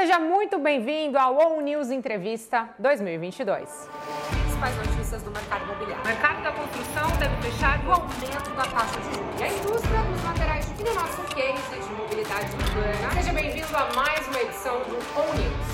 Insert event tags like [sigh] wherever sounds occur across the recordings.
Seja muito bem-vindo ao On News Entrevista 2022. Principais notícias do mercado imobiliário. O mercado da construção deve fechar o aumento da taxa de juros. E a indústria dos materiais de no nosso case de mobilidade urbana. Seja bem-vindo a mais uma edição do On News.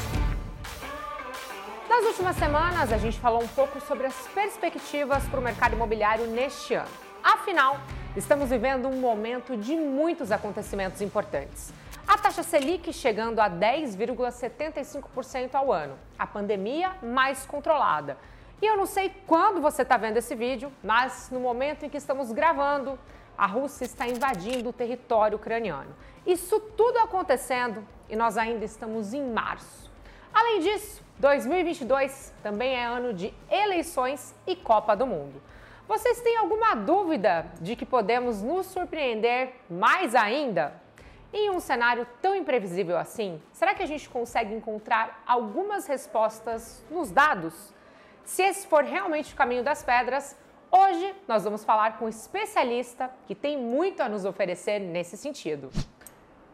Nas últimas semanas, a gente falou um pouco sobre as perspectivas para o mercado imobiliário neste ano. Afinal, estamos vivendo um momento de muitos acontecimentos importantes. A taxa Selic chegando a 10,75% ao ano. A pandemia mais controlada. E eu não sei quando você está vendo esse vídeo, mas no momento em que estamos gravando, a Rússia está invadindo o território ucraniano. Isso tudo acontecendo e nós ainda estamos em março. Além disso, 2022 também é ano de eleições e Copa do Mundo. Vocês têm alguma dúvida de que podemos nos surpreender mais ainda? Em um cenário tão imprevisível assim, será que a gente consegue encontrar algumas respostas nos dados? Se esse for realmente o caminho das pedras, hoje nós vamos falar com um especialista que tem muito a nos oferecer nesse sentido.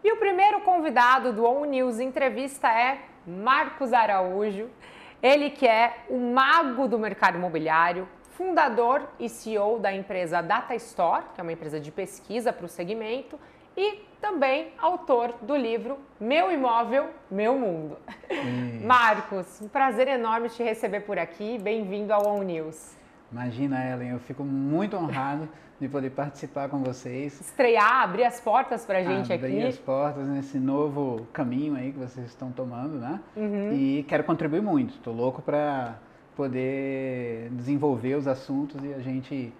E o primeiro convidado do On News Entrevista é Marcos Araújo, ele que é o mago do mercado imobiliário, fundador e CEO da empresa Data Store, que é uma empresa de pesquisa para o segmento, e também autor do livro Meu Imóvel, Meu Mundo. Marcos, um prazer enorme te receber por aqui. Bem-vindo ao On News. Imagina, Ellen, eu fico muito honrado de poder participar com vocês. Estrear, abrir as portas para a gente abrir aqui. Abrir as portas nesse novo caminho aí que vocês estão tomando, né? Uhum. E quero contribuir muito. Estou louco para poder desenvolver os assuntos e a gente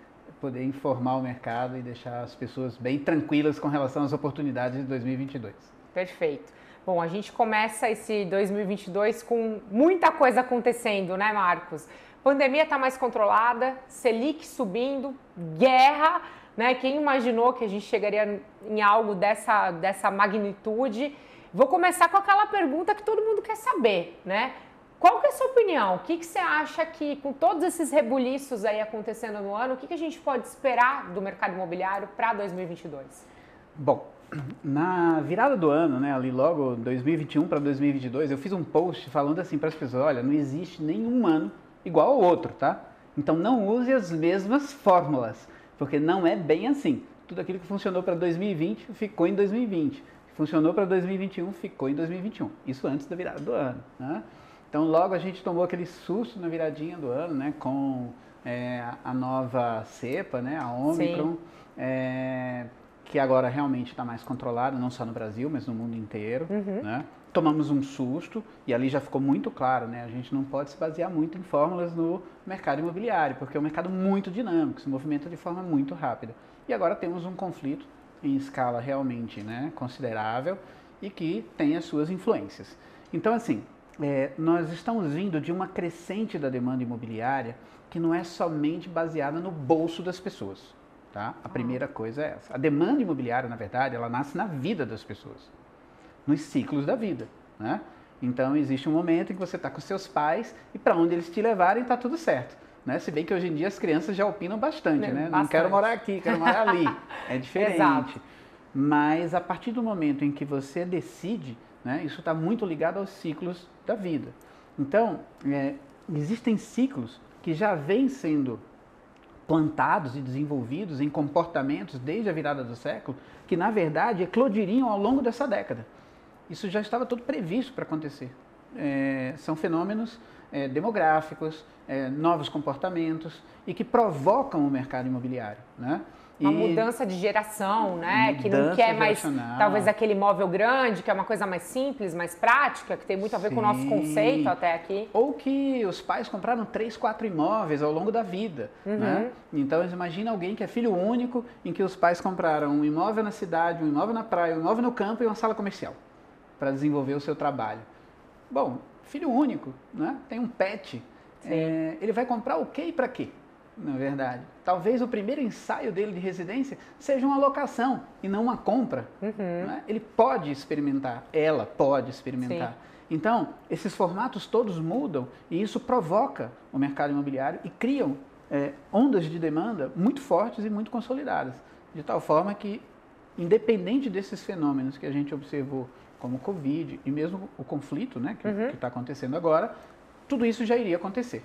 poder informar o mercado e deixar as pessoas bem tranquilas com relação às oportunidades de 2022. Perfeito. Bom, a gente começa esse 2022 com muita coisa acontecendo, né, Marcos? Pandemia está mais controlada, Selic subindo, guerra, né? Quem imaginou que a gente chegaria em algo dessa, dessa magnitude? Vou começar com aquela pergunta que todo mundo quer saber, né? Qual que é a sua opinião? O que, que você acha que, com todos esses rebuliços aí acontecendo no ano, o que, que a gente pode esperar do mercado imobiliário para 2022? Bom, na virada do ano, né, ali logo 2021 para 2022, eu fiz um post falando assim para as pessoas, olha, não existe nenhum ano igual ao outro, tá? Então não use as mesmas fórmulas, porque não é bem assim. Tudo aquilo que funcionou para 2020 ficou em 2020. Funcionou para 2021 ficou em 2021. Isso antes da virada do ano, né? Então logo a gente tomou aquele susto na viradinha do ano, né? Com é, a nova cepa, né? A Omicron. É, que agora realmente está mais controlada, não só no Brasil, mas no mundo inteiro, uhum. né? tomamos um susto e ali já ficou muito claro, né? A gente não pode se basear muito em fórmulas no mercado imobiliário, porque é um mercado muito dinâmico, se movimenta de forma muito rápida. E agora temos um conflito em escala realmente né, considerável e que tem as suas influências. Então, assim, é, nós estamos vindo de uma crescente da demanda imobiliária que não é somente baseada no bolso das pessoas. Tá? A primeira coisa é essa. A demanda imobiliária, na verdade, ela nasce na vida das pessoas nos ciclos da vida. Né? Então existe um momento em que você está com seus pais e para onde eles te levarem está tudo certo. Né? Se bem que hoje em dia as crianças já opinam bastante, né? Bastante. Não quero morar aqui, quero morar ali. É [laughs] diferente. Mas a partir do momento em que você decide, né, isso está muito ligado aos ciclos da vida. Então, é, existem ciclos que já vêm sendo plantados e desenvolvidos em comportamentos desde a virada do século, que na verdade eclodiriam ao longo dessa década. Isso já estava tudo previsto para acontecer. É, são fenômenos é, demográficos, é, novos comportamentos e que provocam o mercado imobiliário. Né? Uma e mudança de geração, né? Que não quer mais, talvez, aquele imóvel grande, que é uma coisa mais simples, mais prática, que tem muito a ver Sim. com o nosso conceito até aqui. Ou que os pais compraram três, quatro imóveis ao longo da vida, uhum. né? Então, imagina alguém que é filho único, em que os pais compraram um imóvel na cidade, um imóvel na praia, um imóvel no campo e uma sala comercial para desenvolver o seu trabalho. Bom, filho único, né? tem um pet, é, ele vai comprar o quê e para quê? Na verdade, talvez o primeiro ensaio dele de residência seja uma locação e não uma compra. Uhum. Né? Ele pode experimentar, ela pode experimentar. Sim. Então, esses formatos todos mudam e isso provoca o mercado imobiliário e criam é, ondas de demanda muito fortes e muito consolidadas. De tal forma que, independente desses fenômenos que a gente observou como o Covid e mesmo o conflito né, que uhum. está acontecendo agora, tudo isso já iria acontecer.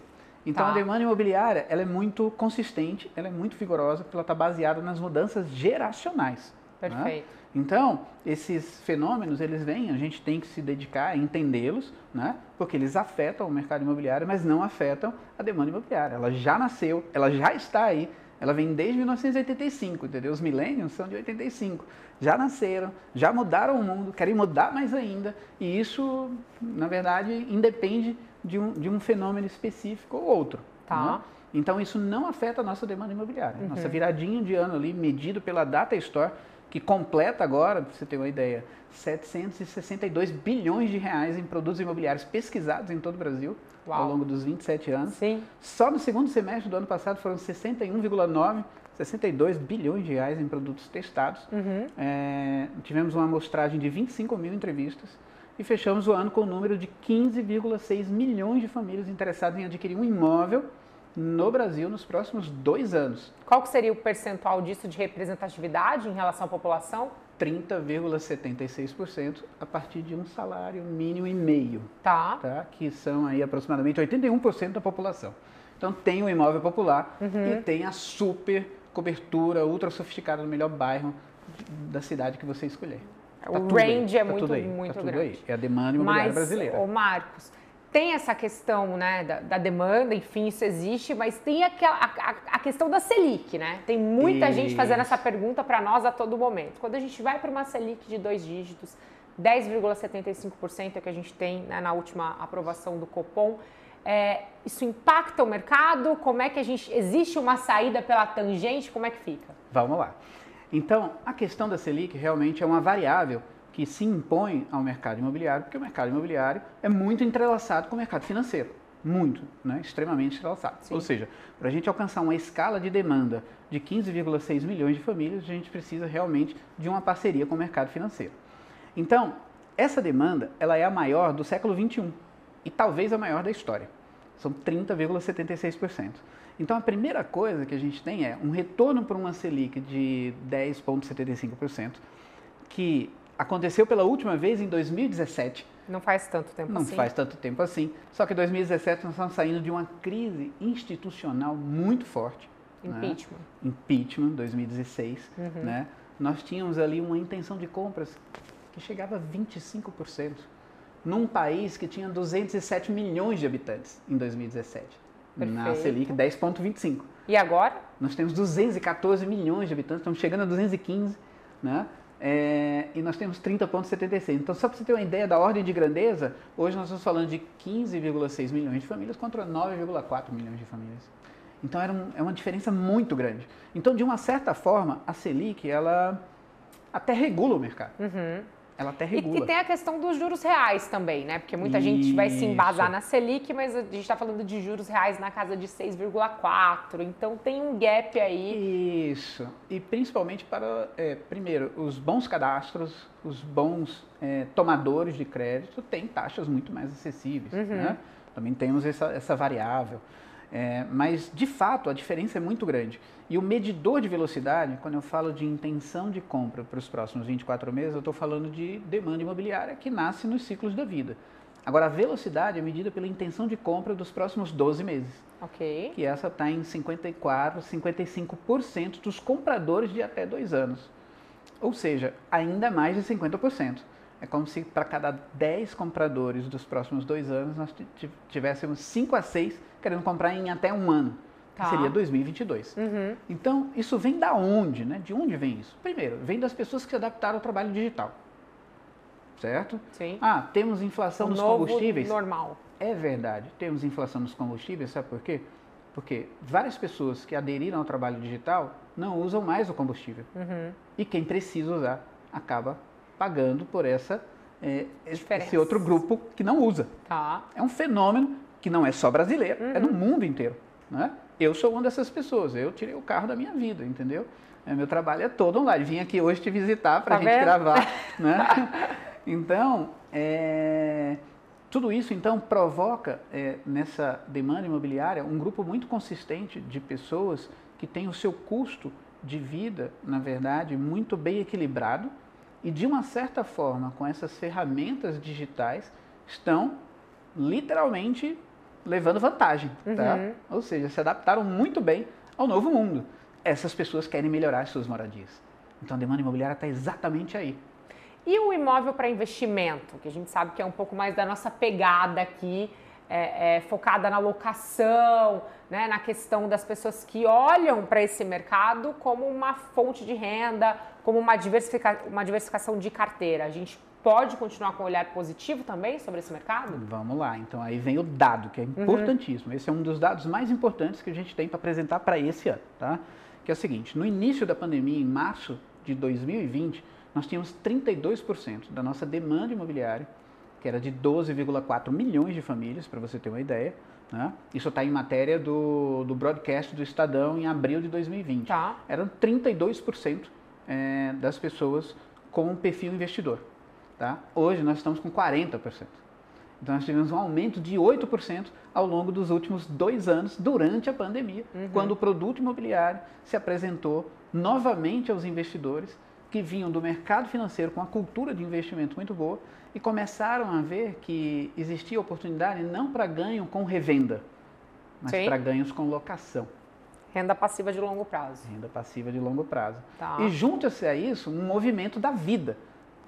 Então tá. a demanda imobiliária ela é muito consistente, ela é muito vigorosa, porque ela está baseada nas mudanças geracionais. Né? Perfeito. Né? Então, esses fenômenos, eles vêm, a gente tem que se dedicar a entendê-los, né? porque eles afetam o mercado imobiliário, mas não afetam a demanda imobiliária. Ela já nasceu, ela já está aí, ela vem desde 1985, entendeu? Os milênios são de 85. Já nasceram, já mudaram o mundo, querem mudar mais ainda, e isso, na verdade, independe de um, de um fenômeno específico ou outro. Tá. Né? Então, isso não afeta a nossa demanda imobiliária. Uhum. Nossa viradinha de ano ali, medido pela Data Store, que completa agora, para você ter uma ideia, 762 bilhões de reais em produtos imobiliários pesquisados em todo o Brasil Uau. ao longo dos 27 anos. Sim. Só no segundo semestre do ano passado foram 61,9 62 bilhões de reais em produtos testados. Uhum. É, tivemos uma amostragem de 25 mil entrevistas e fechamos o ano com o um número de 15,6 milhões de famílias interessadas em adquirir um imóvel no Brasil nos próximos dois anos. Qual que seria o percentual disso de representatividade em relação à população? 30,76% a partir de um salário mínimo e meio. Tá. tá. Que são aí aproximadamente 81% da população. Então tem o imóvel popular uhum. e tem a super cobertura ultra sofisticada no melhor bairro da cidade que você escolher. Tá o range aí, é tá muito, muito tá grande. Aí. É a demanda imobiliária Mas, brasileira. Ô Marcos, tem essa questão né, da, da, demanda, enfim, isso existe, mas tem aquela, a, a questão da Selic, né? Tem muita isso. gente fazendo essa pergunta para nós a todo momento. Quando a gente vai para uma Selic de dois dígitos, 10,75% é que a gente tem né, na última aprovação do Copom, é, isso impacta o mercado? Como é que a gente. Existe uma saída pela tangente? Como é que fica? Vamos lá. Então, a questão da Selic realmente é uma variável que se impõe ao mercado imobiliário, porque o mercado imobiliário é muito entrelaçado com o mercado financeiro. Muito, né? extremamente entrelaçado. Sim. Ou seja, para a gente alcançar uma escala de demanda de 15,6 milhões de famílias, a gente precisa realmente de uma parceria com o mercado financeiro. Então, essa demanda ela é a maior do século 21 e talvez a maior da história. São 30,76%. Então, a primeira coisa que a gente tem é um retorno para uma Selic de 10,75%, que aconteceu pela última vez em 2017. Não faz tanto tempo Não assim. Não faz tanto tempo assim. Só que em 2017 nós estamos saindo de uma crise institucional muito forte. Impeachment. Né? Impeachment, 2016. Uhum. Né? Nós tínhamos ali uma intenção de compras que chegava a 25%, num país que tinha 207 milhões de habitantes em 2017. Perfeito. Na Selic 10,25. E agora? Nós temos 214 milhões de habitantes, estamos chegando a 215, né? É, e nós temos 30,76. Então, só para você ter uma ideia da ordem de grandeza, hoje nós estamos falando de 15,6 milhões de famílias contra 9,4 milhões de famílias. Então, era um, é uma diferença muito grande. Então, de uma certa forma, a Selic, ela até regula o mercado. Uhum. Ela até regula. E, e, tem a questão dos juros reais também, né? Porque muita Isso. gente vai se embasar na Selic, mas a gente está falando de juros reais na casa de 6,4. Então tem um gap aí. Isso. E principalmente para, é, primeiro, os bons cadastros, os bons é, tomadores de crédito têm taxas muito mais acessíveis. Uhum. Né? Também temos essa, essa variável. É, mas, de fato, a diferença é muito grande. E o medidor de velocidade, quando eu falo de intenção de compra para os próximos 24 meses, eu estou falando de demanda imobiliária que nasce nos ciclos da vida. Agora, a velocidade é medida pela intenção de compra dos próximos 12 meses. Ok. Que essa está em 54%, 55% dos compradores de até dois anos. Ou seja, ainda mais de 50%. É como se para cada 10 compradores dos próximos dois anos nós tivéssemos 5 a 6 querendo comprar em até um ano, tá. que seria 2022. Uhum. Então, isso vem da onde? Né? De onde vem isso? Primeiro, vem das pessoas que se adaptaram ao trabalho digital. Certo? Sim. Ah, temos inflação o nos combustíveis. normal. É verdade. Temos inflação nos combustíveis, sabe por quê? Porque várias pessoas que aderiram ao trabalho digital não usam mais o combustível. Uhum. E quem precisa usar acaba pagando por essa é, esse outro grupo que não usa. Tá. É um fenômeno que não é só brasileiro, uhum. é no mundo inteiro. Né? Eu sou uma dessas pessoas, eu tirei o carro da minha vida, entendeu? É, meu trabalho é todo online. Vim aqui hoje te visitar para a tá gente vendo? gravar. [laughs] Né? Então, é, tudo isso então provoca é, nessa demanda imobiliária um grupo muito consistente de pessoas que tem o seu custo de vida, na verdade, muito bem equilibrado e de uma certa forma, com essas ferramentas digitais, estão literalmente levando vantagem, tá? uhum. tá? Ou seja, se adaptaram muito bem ao novo mundo. Essas pessoas querem melhorar as suas moradias. Então a demanda imobiliária está exatamente aí. E o imóvel para investimento, que a gente sabe que é um pouco mais da nossa pegada aqui, é, é, focada na locação, né, na questão das pessoas que olham para esse mercado como uma fonte de renda, como uma, diversifica uma diversificação de carteira. A gente pode continuar com um olhar positivo também sobre esse mercado? Vamos lá, então aí vem o dado, que é uhum. importantíssimo. Uhum. Esse é um dos dados mais importantes que a gente tem para apresentar para esse ano, tá? Que é o seguinte, no início da pandemia, em março de 2020, nós tínhamos 32% da nossa demanda imobiliária, que era de 12,4 milhões de famílias, para você ter uma ideia. Né? Isso está em matéria do, do broadcast do Estadão em abril de 2020. Tá. Eram 32% é, das pessoas com perfil investidor. Tá? Hoje nós estamos com 40%. Então nós tivemos um aumento de 8% ao longo dos últimos dois anos, durante a pandemia, uhum. quando o produto imobiliário se apresentou novamente aos investidores que vinham do mercado financeiro com a cultura de investimento muito boa e começaram a ver que existia oportunidade não para ganho com revenda, mas para ganhos com locação. Renda passiva de longo prazo. Renda passiva de longo prazo. Tá. E junta-se a isso um movimento da vida,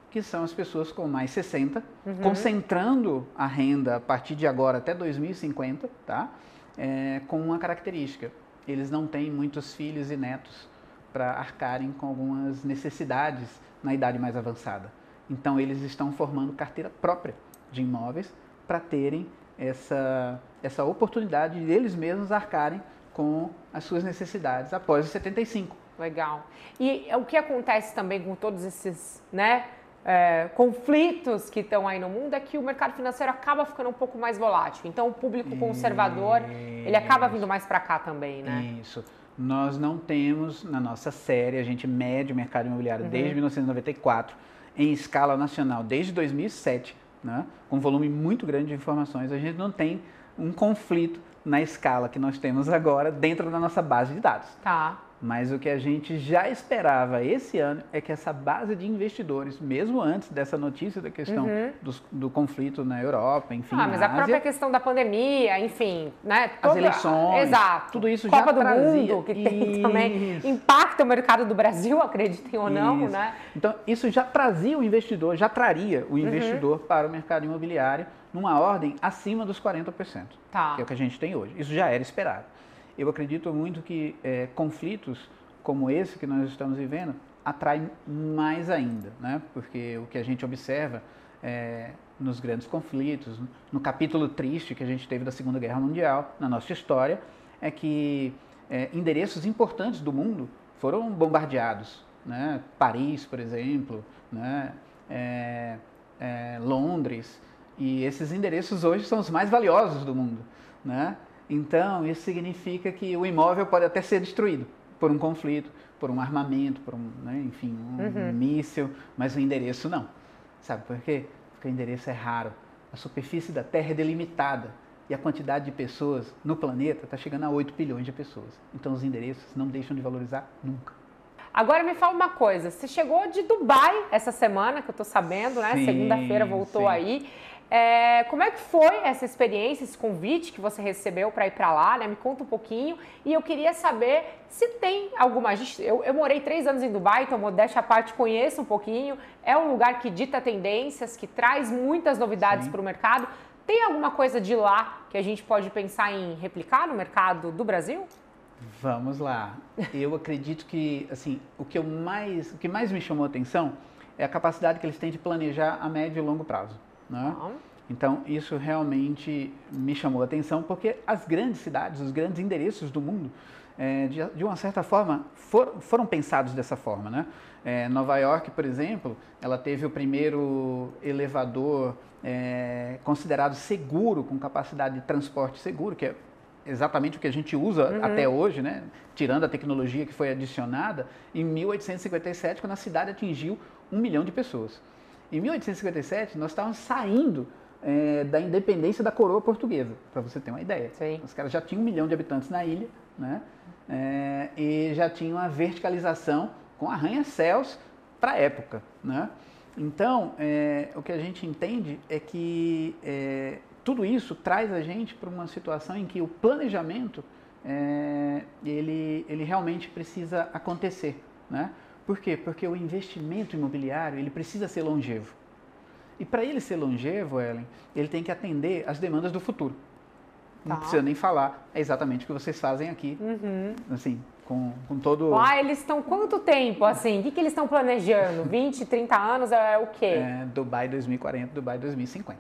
que são as pessoas com mais 60, uhum. concentrando a renda a partir de agora até 2050, tá? É, com uma característica. Eles não têm muitos filhos e netos para arcarem com algumas necessidades na idade mais avançada. Então, eles estão formando carteira própria de imóveis para terem essa, essa oportunidade de eles mesmos arcarem com as suas necessidades após os 75. Legal. E o que acontece também com todos esses né, é, conflitos que estão aí no mundo é que o mercado financeiro acaba ficando um pouco mais volátil. Então, o público conservador, Isso. ele acaba vindo mais para cá também, né? Isso nós não temos na nossa série, a gente mede o mercado imobiliário uhum. desde 1994, em escala nacional desde 2007, né, com um volume muito grande de informações, a gente não tem um conflito na escala que nós temos agora dentro da nossa base de dados. Tá. Mas o que a gente já esperava esse ano é que essa base de investidores, mesmo antes dessa notícia da questão uhum. do, do, conflito na Europa, enfim. Ah, mas a própria questão da pandemia, enfim, né? Toda... As eleições. Exato. Tudo isso Copa já do trazia. Mundo, que tem também impacta o mercado do Brasil, [laughs] acreditem ou não, isso. né? Então, isso já trazia o investidor, já traria o uhum. investidor uhum. para o mercado imobiliário numa ordem acima dos 40%. Tá. Que é o que a gente tem hoje. Isso já era esperado eu acredito muito que é, conflitos como esse que nós estamos vivendo atraem mais ainda, né? porque o que a gente observa é, nos grandes conflitos, no capítulo triste que a gente teve da Segunda Guerra Mundial, na nossa história, é que é, endereços importantes do mundo foram bombardeados. Né? Paris, por exemplo, né? É, é, Londres, e esses endereços hoje são os mais valiosos do mundo. Né? Então, isso significa que o imóvel pode até ser destruído por um conflito, por um armamento, por um, né, enfim, um, uhum. míssil, mas o endereço não. Sabe por quê? Porque o endereço é raro. A superfície da Terra é delimitada e a quantidade de pessoas no planeta está chegando a 8 bilhões de pessoas. Então, os endereços não deixam de valorizar nunca. Agora me fala uma coisa, você chegou de Dubai essa semana, que eu estou sabendo, né? Segunda-feira voltou sim. aí. É, como é que foi essa experiência, esse convite que você recebeu para ir para lá? Né? Me conta um pouquinho. E eu queria saber se tem alguma. Eu, eu morei três anos em Dubai, então, modéstia à parte, conheço um pouquinho. É um lugar que dita tendências, que traz muitas novidades para o mercado. Tem alguma coisa de lá que a gente pode pensar em replicar no mercado do Brasil? Vamos lá. Eu acredito que, assim, o que, eu mais, o que mais me chamou a atenção é a capacidade que eles têm de planejar a médio e longo prazo. Né? Então, isso realmente me chamou a atenção, porque as grandes cidades, os grandes endereços do mundo, é, de, de, uma certa forma, for, foram pensados dessa forma. Né? É, Nova York, por exemplo, ela teve o primeiro elevador é, considerado seguro, com capacidade de transporte seguro, que é exatamente o que a gente usa uhum. até hoje, né? tirando a tecnologia que foi adicionada, em 1857, quando a cidade atingiu um milhão de pessoas. Em 1857, nós estávamos saindo é, da independência da coroa portuguesa, para você ter uma ideia. Sim. Os caras já tinham um milhão de habitantes na ilha, né? É, e já tinham a verticalização com arranha-céus para a época, né? Então, é, o que a gente entende é que é, tudo isso traz a gente para uma situação em que o planejamento é, ele, ele realmente precisa acontecer. Né? Por quê? Porque o investimento imobiliário ele precisa ser longevo. E para ele ser longevo, Ellen, ele tem que atender às demandas do futuro. Não tá. precisa nem falar é exatamente o que vocês fazem aqui. Uhum. Assim, com, com todo. Ah, eles estão quanto tempo assim? O que, que eles estão planejando? 20, 30 anos é o quê? É, Dubai 2040, Dubai 2050.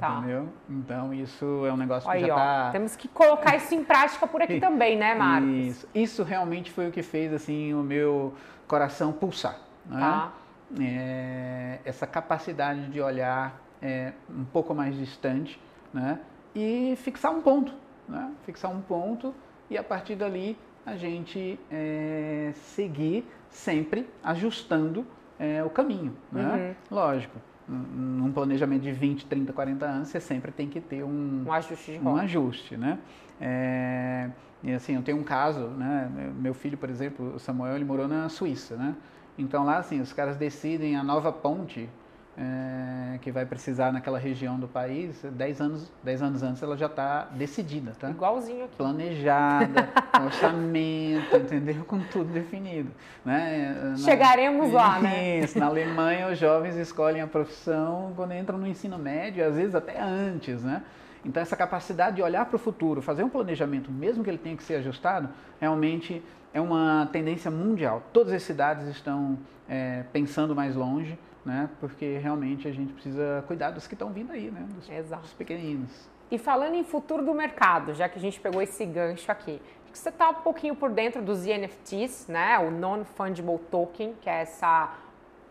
Tá. Entendeu? Então isso é um negócio Aí, que já está. Temos que colocar isso em prática por aqui [laughs] também, né, Marcos? Isso. Isso realmente foi o que fez assim o meu coração pulsar. Né? Tá. É, essa capacidade de olhar é, um pouco mais distante, né? E fixar um ponto, né? Fixar um ponto e a partir dali a gente é, seguir sempre ajustando é, o caminho, né? Uhum. Lógico, num planejamento de 20, 30, 40 anos, você sempre tem que ter um, um ajuste, um ajuste né? É, e assim, eu tenho um caso, né? Meu filho, por exemplo, o Samuel, ele morou na Suíça, né? Então lá, assim, os caras decidem a nova ponte é, que vai precisar naquela região do país, 10 anos, 10 anos antes ela já está decidida, tá? Igualzinho aqui. Planejada, [laughs] orçamento, entendeu? Com tudo definido. Né? Na, Chegaremos lá, né? Isso, na Alemanha os jovens escolhem a profissão quando entram no ensino médio, às vezes até antes, né? Então essa capacidade de olhar para o futuro, fazer um planejamento, mesmo que ele tenha que ser ajustado, realmente é uma tendência mundial. Todas as cidades estão é, pensando mais longe, né? Porque realmente a gente precisa cuidar dos que estão vindo aí, né? Dos, Exato. dos pequeninos. E falando em futuro do mercado, já que a gente pegou esse gancho aqui, você está um pouquinho por dentro dos NFTs, né? O Non-Fungible Token, que é essa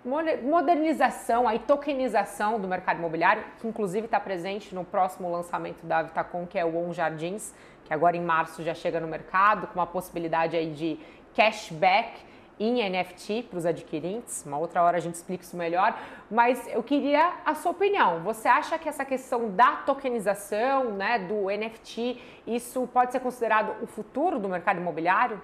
modernização, a tokenização do mercado imobiliário, que inclusive está presente no próximo lançamento da Vitacom, que é o On Jardins, que agora em março já chega no mercado, com uma possibilidade aí de cashback em NFT para os adquirentes. Uma outra hora a gente explica isso melhor, mas eu queria a sua opinião. Você acha que essa questão da tokenização, né, do NFT, isso pode ser considerado o futuro do mercado imobiliário?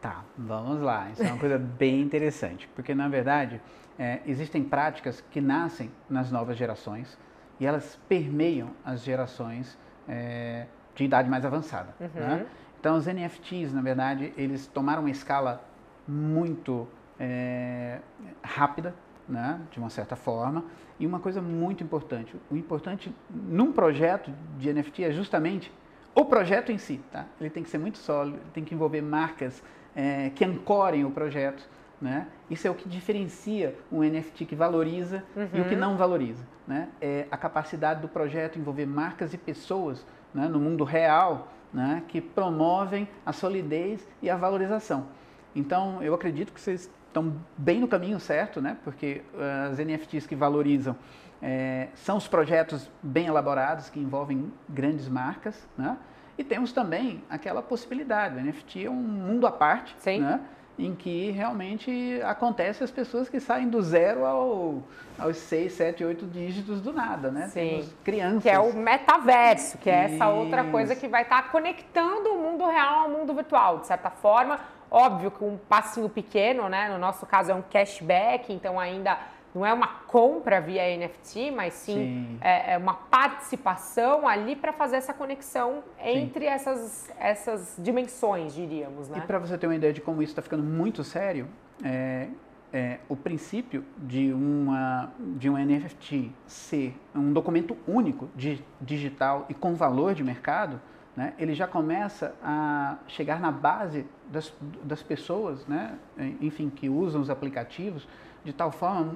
Tá, vamos lá. Isso é uma coisa bem interessante, porque na verdade é, existem práticas que nascem nas novas gerações e elas permeiam as gerações é, de idade mais avançada. Uhum. Né? Então, os NFTs, na verdade, eles tomaram uma escala muito é, rápida, né, de uma certa forma. E uma coisa muito importante, o importante num projeto de NFT é justamente o projeto em si, tá? Ele tem que ser muito sólido, tem que envolver marcas é, que ancorem o projeto, né? Isso é o que diferencia um NFT que valoriza uhum. e o que uhum. não valoriza, né? É a capacidade do projeto envolver marcas e pessoas né, no mundo real, né, que promovem a solidez e a valorização. Então, eu acredito que vocês estão bem no caminho certo, né? Porque uh, as NFTs que valorizam é, são os projetos bem elaborados que envolvem grandes marcas, né? E temos também aquela possibilidade, o NFT é um mundo à parte, Sim. né? em que realmente acontece as pessoas que saem do zero ao, aos seis, sete, oito dígitos do nada, né? Sim. Temos crianças. Que é o metaverso, que é essa outra coisa que vai estar conectando o mundo real ao mundo virtual, de certa forma. Óbvio que um passinho pequeno, né? No nosso caso é um cashback, então ainda não é uma compra via NFT, mas sim, sim. É, é, uma participação ali para fazer essa conexão entre essas, essas dimensões, diríamos. Né? E para você ter uma ideia de como isso está ficando muito sério, é, é, o princípio de, uma, de um NFT ser um documento único, de, digital e com valor de mercado, né, ele já começa a chegar na base das, das pessoas, né, enfim, que usam os aplicativos, de tal forma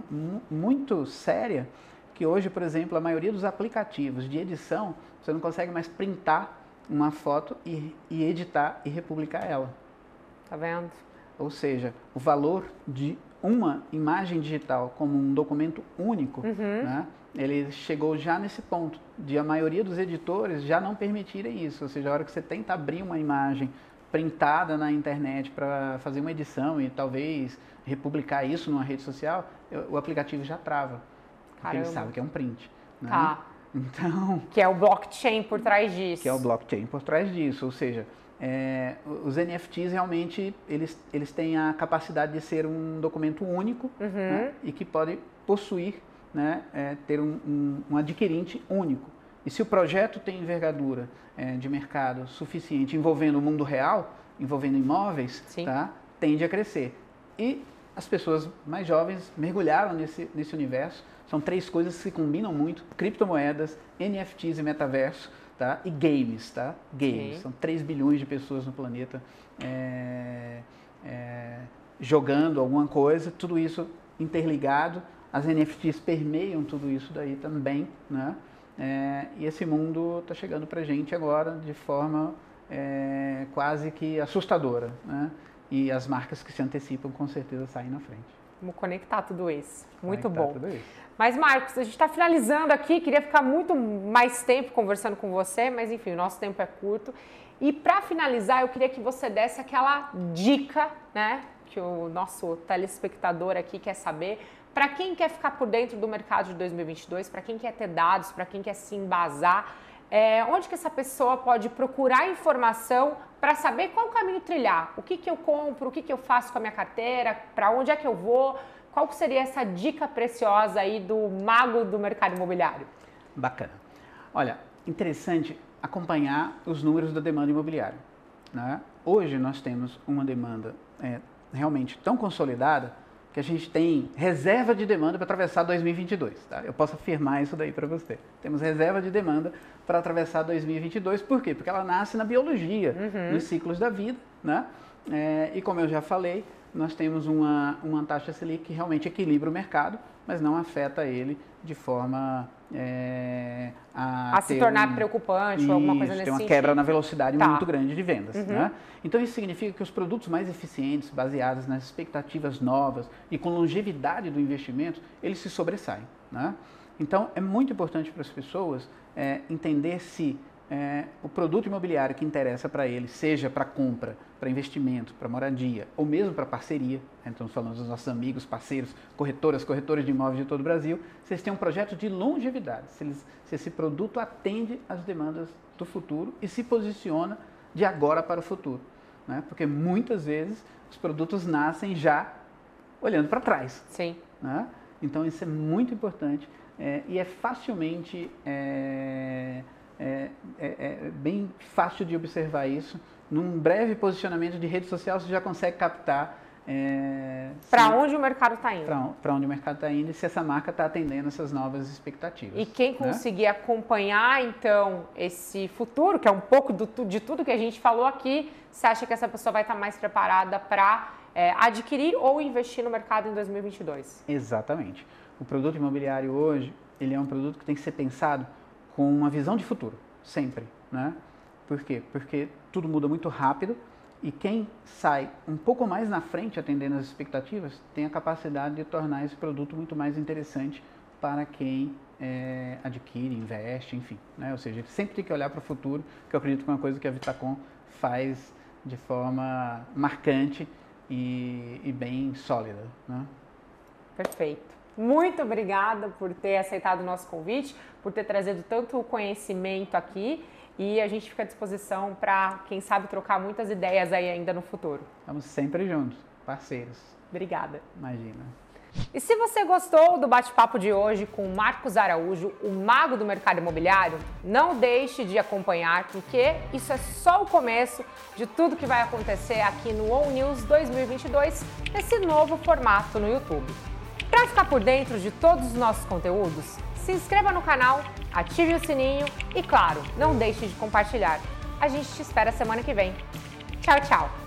muito séria que hoje, por exemplo, a maioria dos aplicativos de edição, você não consegue mais printar uma foto e, e editar e republicar ela. Tá vendo? Ou seja, o valor de uma imagem digital como um documento único, uhum. né, ele chegou já nesse ponto de a maioria dos editores já não permitirem isso. Ou seja, a hora que você tenta abrir uma imagem printada na internet para fazer uma edição e talvez republicar isso numa rede social, o aplicativo já trava. Porque Caramba. ele sabe que é um print. Né? Tá. [laughs] Então. Que é o blockchain por trás disso. Que é o blockchain por trás disso. Ou seja, É, os NFTs realmente eles, eles têm a capacidade de ser um documento único uhum. né, e que pode possuir, né, é, ter um, um, um, adquirente único. E se o projeto tem envergadura é, de mercado suficiente envolvendo o mundo real, envolvendo imóveis, tá, tende a crescer. E as pessoas mais jovens mergulharam nesse, nesse universo. São três coisas que se combinam muito: criptomoedas, NFTs e metaverso tá? e games. Tá? Games. Sim. São 3 bilhões de pessoas no planeta é, é, jogando alguma coisa, tudo isso interligado. As NFTs permeiam tudo isso daí também. Né? É, e esse mundo está chegando para a gente agora de forma é, quase que assustadora. Né? E as marcas que se antecipam com certeza saem na frente. Vamos conectar tudo isso. Muito conectar bom. Mas, Marcos, a gente está finalizando aqui. Queria ficar muito mais tempo conversando com você, mas enfim, o nosso tempo é curto. E para finalizar, eu queria que você desse aquela dica, né, que o nosso telespectador aqui quer saber, para quem quer ficar por dentro do mercado de 2022, para quem quer ter dados, para quem quer se embasar, é, onde que essa pessoa pode procurar informação para saber qual caminho trilhar, o que, que eu compro, o que, que eu faço com a minha carteira, para onde é que eu vou, qual seria essa dica preciosa aí do mago do mercado imobiliário? Bacana. Olha, interessante acompanhar os números da demanda imobiliária. Né? Hoje nós temos uma demanda é, realmente tão consolidada que a gente tem reserva de demanda para atravessar 2022. Tá? Eu posso afirmar isso daí para você. Temos reserva de demanda para atravessar 2022. Por quê? Porque ela nasce na biologia, uhum. nos ciclos da vida. Né? É, e como eu já falei, nós temos uma, uma taxa Selic que realmente equilibra o mercado, mas não afeta ele de forma é, a, a se tornar um, preocupante isso, ou alguma coisa nesse tem uma sentido. quebra na velocidade tá. muito grande de vendas. Uhum. Né? Então isso significa que os produtos mais eficientes, baseados nas expectativas novas e com longevidade do investimento, eles se sobressaem. Né? Então é muito importante para as pessoas é, entender se é, o produto imobiliário que interessa para ele, seja para compra, para investimento, para moradia ou mesmo para parceria, né? estamos falando dos nossos amigos, parceiros, corretoras, corretores de imóveis de todo o Brasil, vocês têm um projeto de longevidade, se, eles, se esse produto atende às demandas do futuro e se posiciona de agora para o futuro. Né? Porque muitas vezes os produtos nascem já olhando para trás. Sim. Né? Então isso é muito importante é, e é facilmente é, é, é, é, bem fácil de observar isso. Num breve posicionamento de rede social, você já consegue captar. É, para onde o mercado está indo. Para onde o mercado está indo e se essa marca está atendendo essas novas expectativas. E quem né? conseguir acompanhar, então, esse futuro, que é um pouco do, de tudo que a gente falou aqui, você acha que essa pessoa vai estar tá mais preparada para é, adquirir ou investir no mercado em 2022? Exatamente. O produto imobiliário hoje, ele é um produto que tem que ser pensado com uma visão de futuro, sempre. Né? Por quê? Porque tudo muda muito rápido e quem sai um pouco mais na frente atendendo as expectativas tem a capacidade de tornar esse produto muito mais interessante para quem é, adquire, investe, enfim. Né? Ou seja, sempre tem que olhar para o futuro, que eu acredito que é uma coisa que a Vitacom faz de forma marcante e, e bem sólida. Né? Perfeito. Muito obrigada por ter aceitado o nosso convite, por ter trazido tanto conhecimento aqui e a gente fica à disposição para, quem sabe, trocar muitas ideias aí ainda no futuro. Estamos sempre juntos, parceiros. Obrigada. Imagina. E se você gostou do bate-papo de hoje com Marcos Araújo, o mago do mercado imobiliário, não deixe de acompanhar, porque isso é só o começo de tudo que vai acontecer aqui no On News 2022, nesse novo formato no YouTube. Para ficar por dentro de todos os nossos conteúdos, se inscreva no canal, ative o sininho e, claro, não deixe de compartilhar. A gente te espera semana que vem. Tchau, tchau!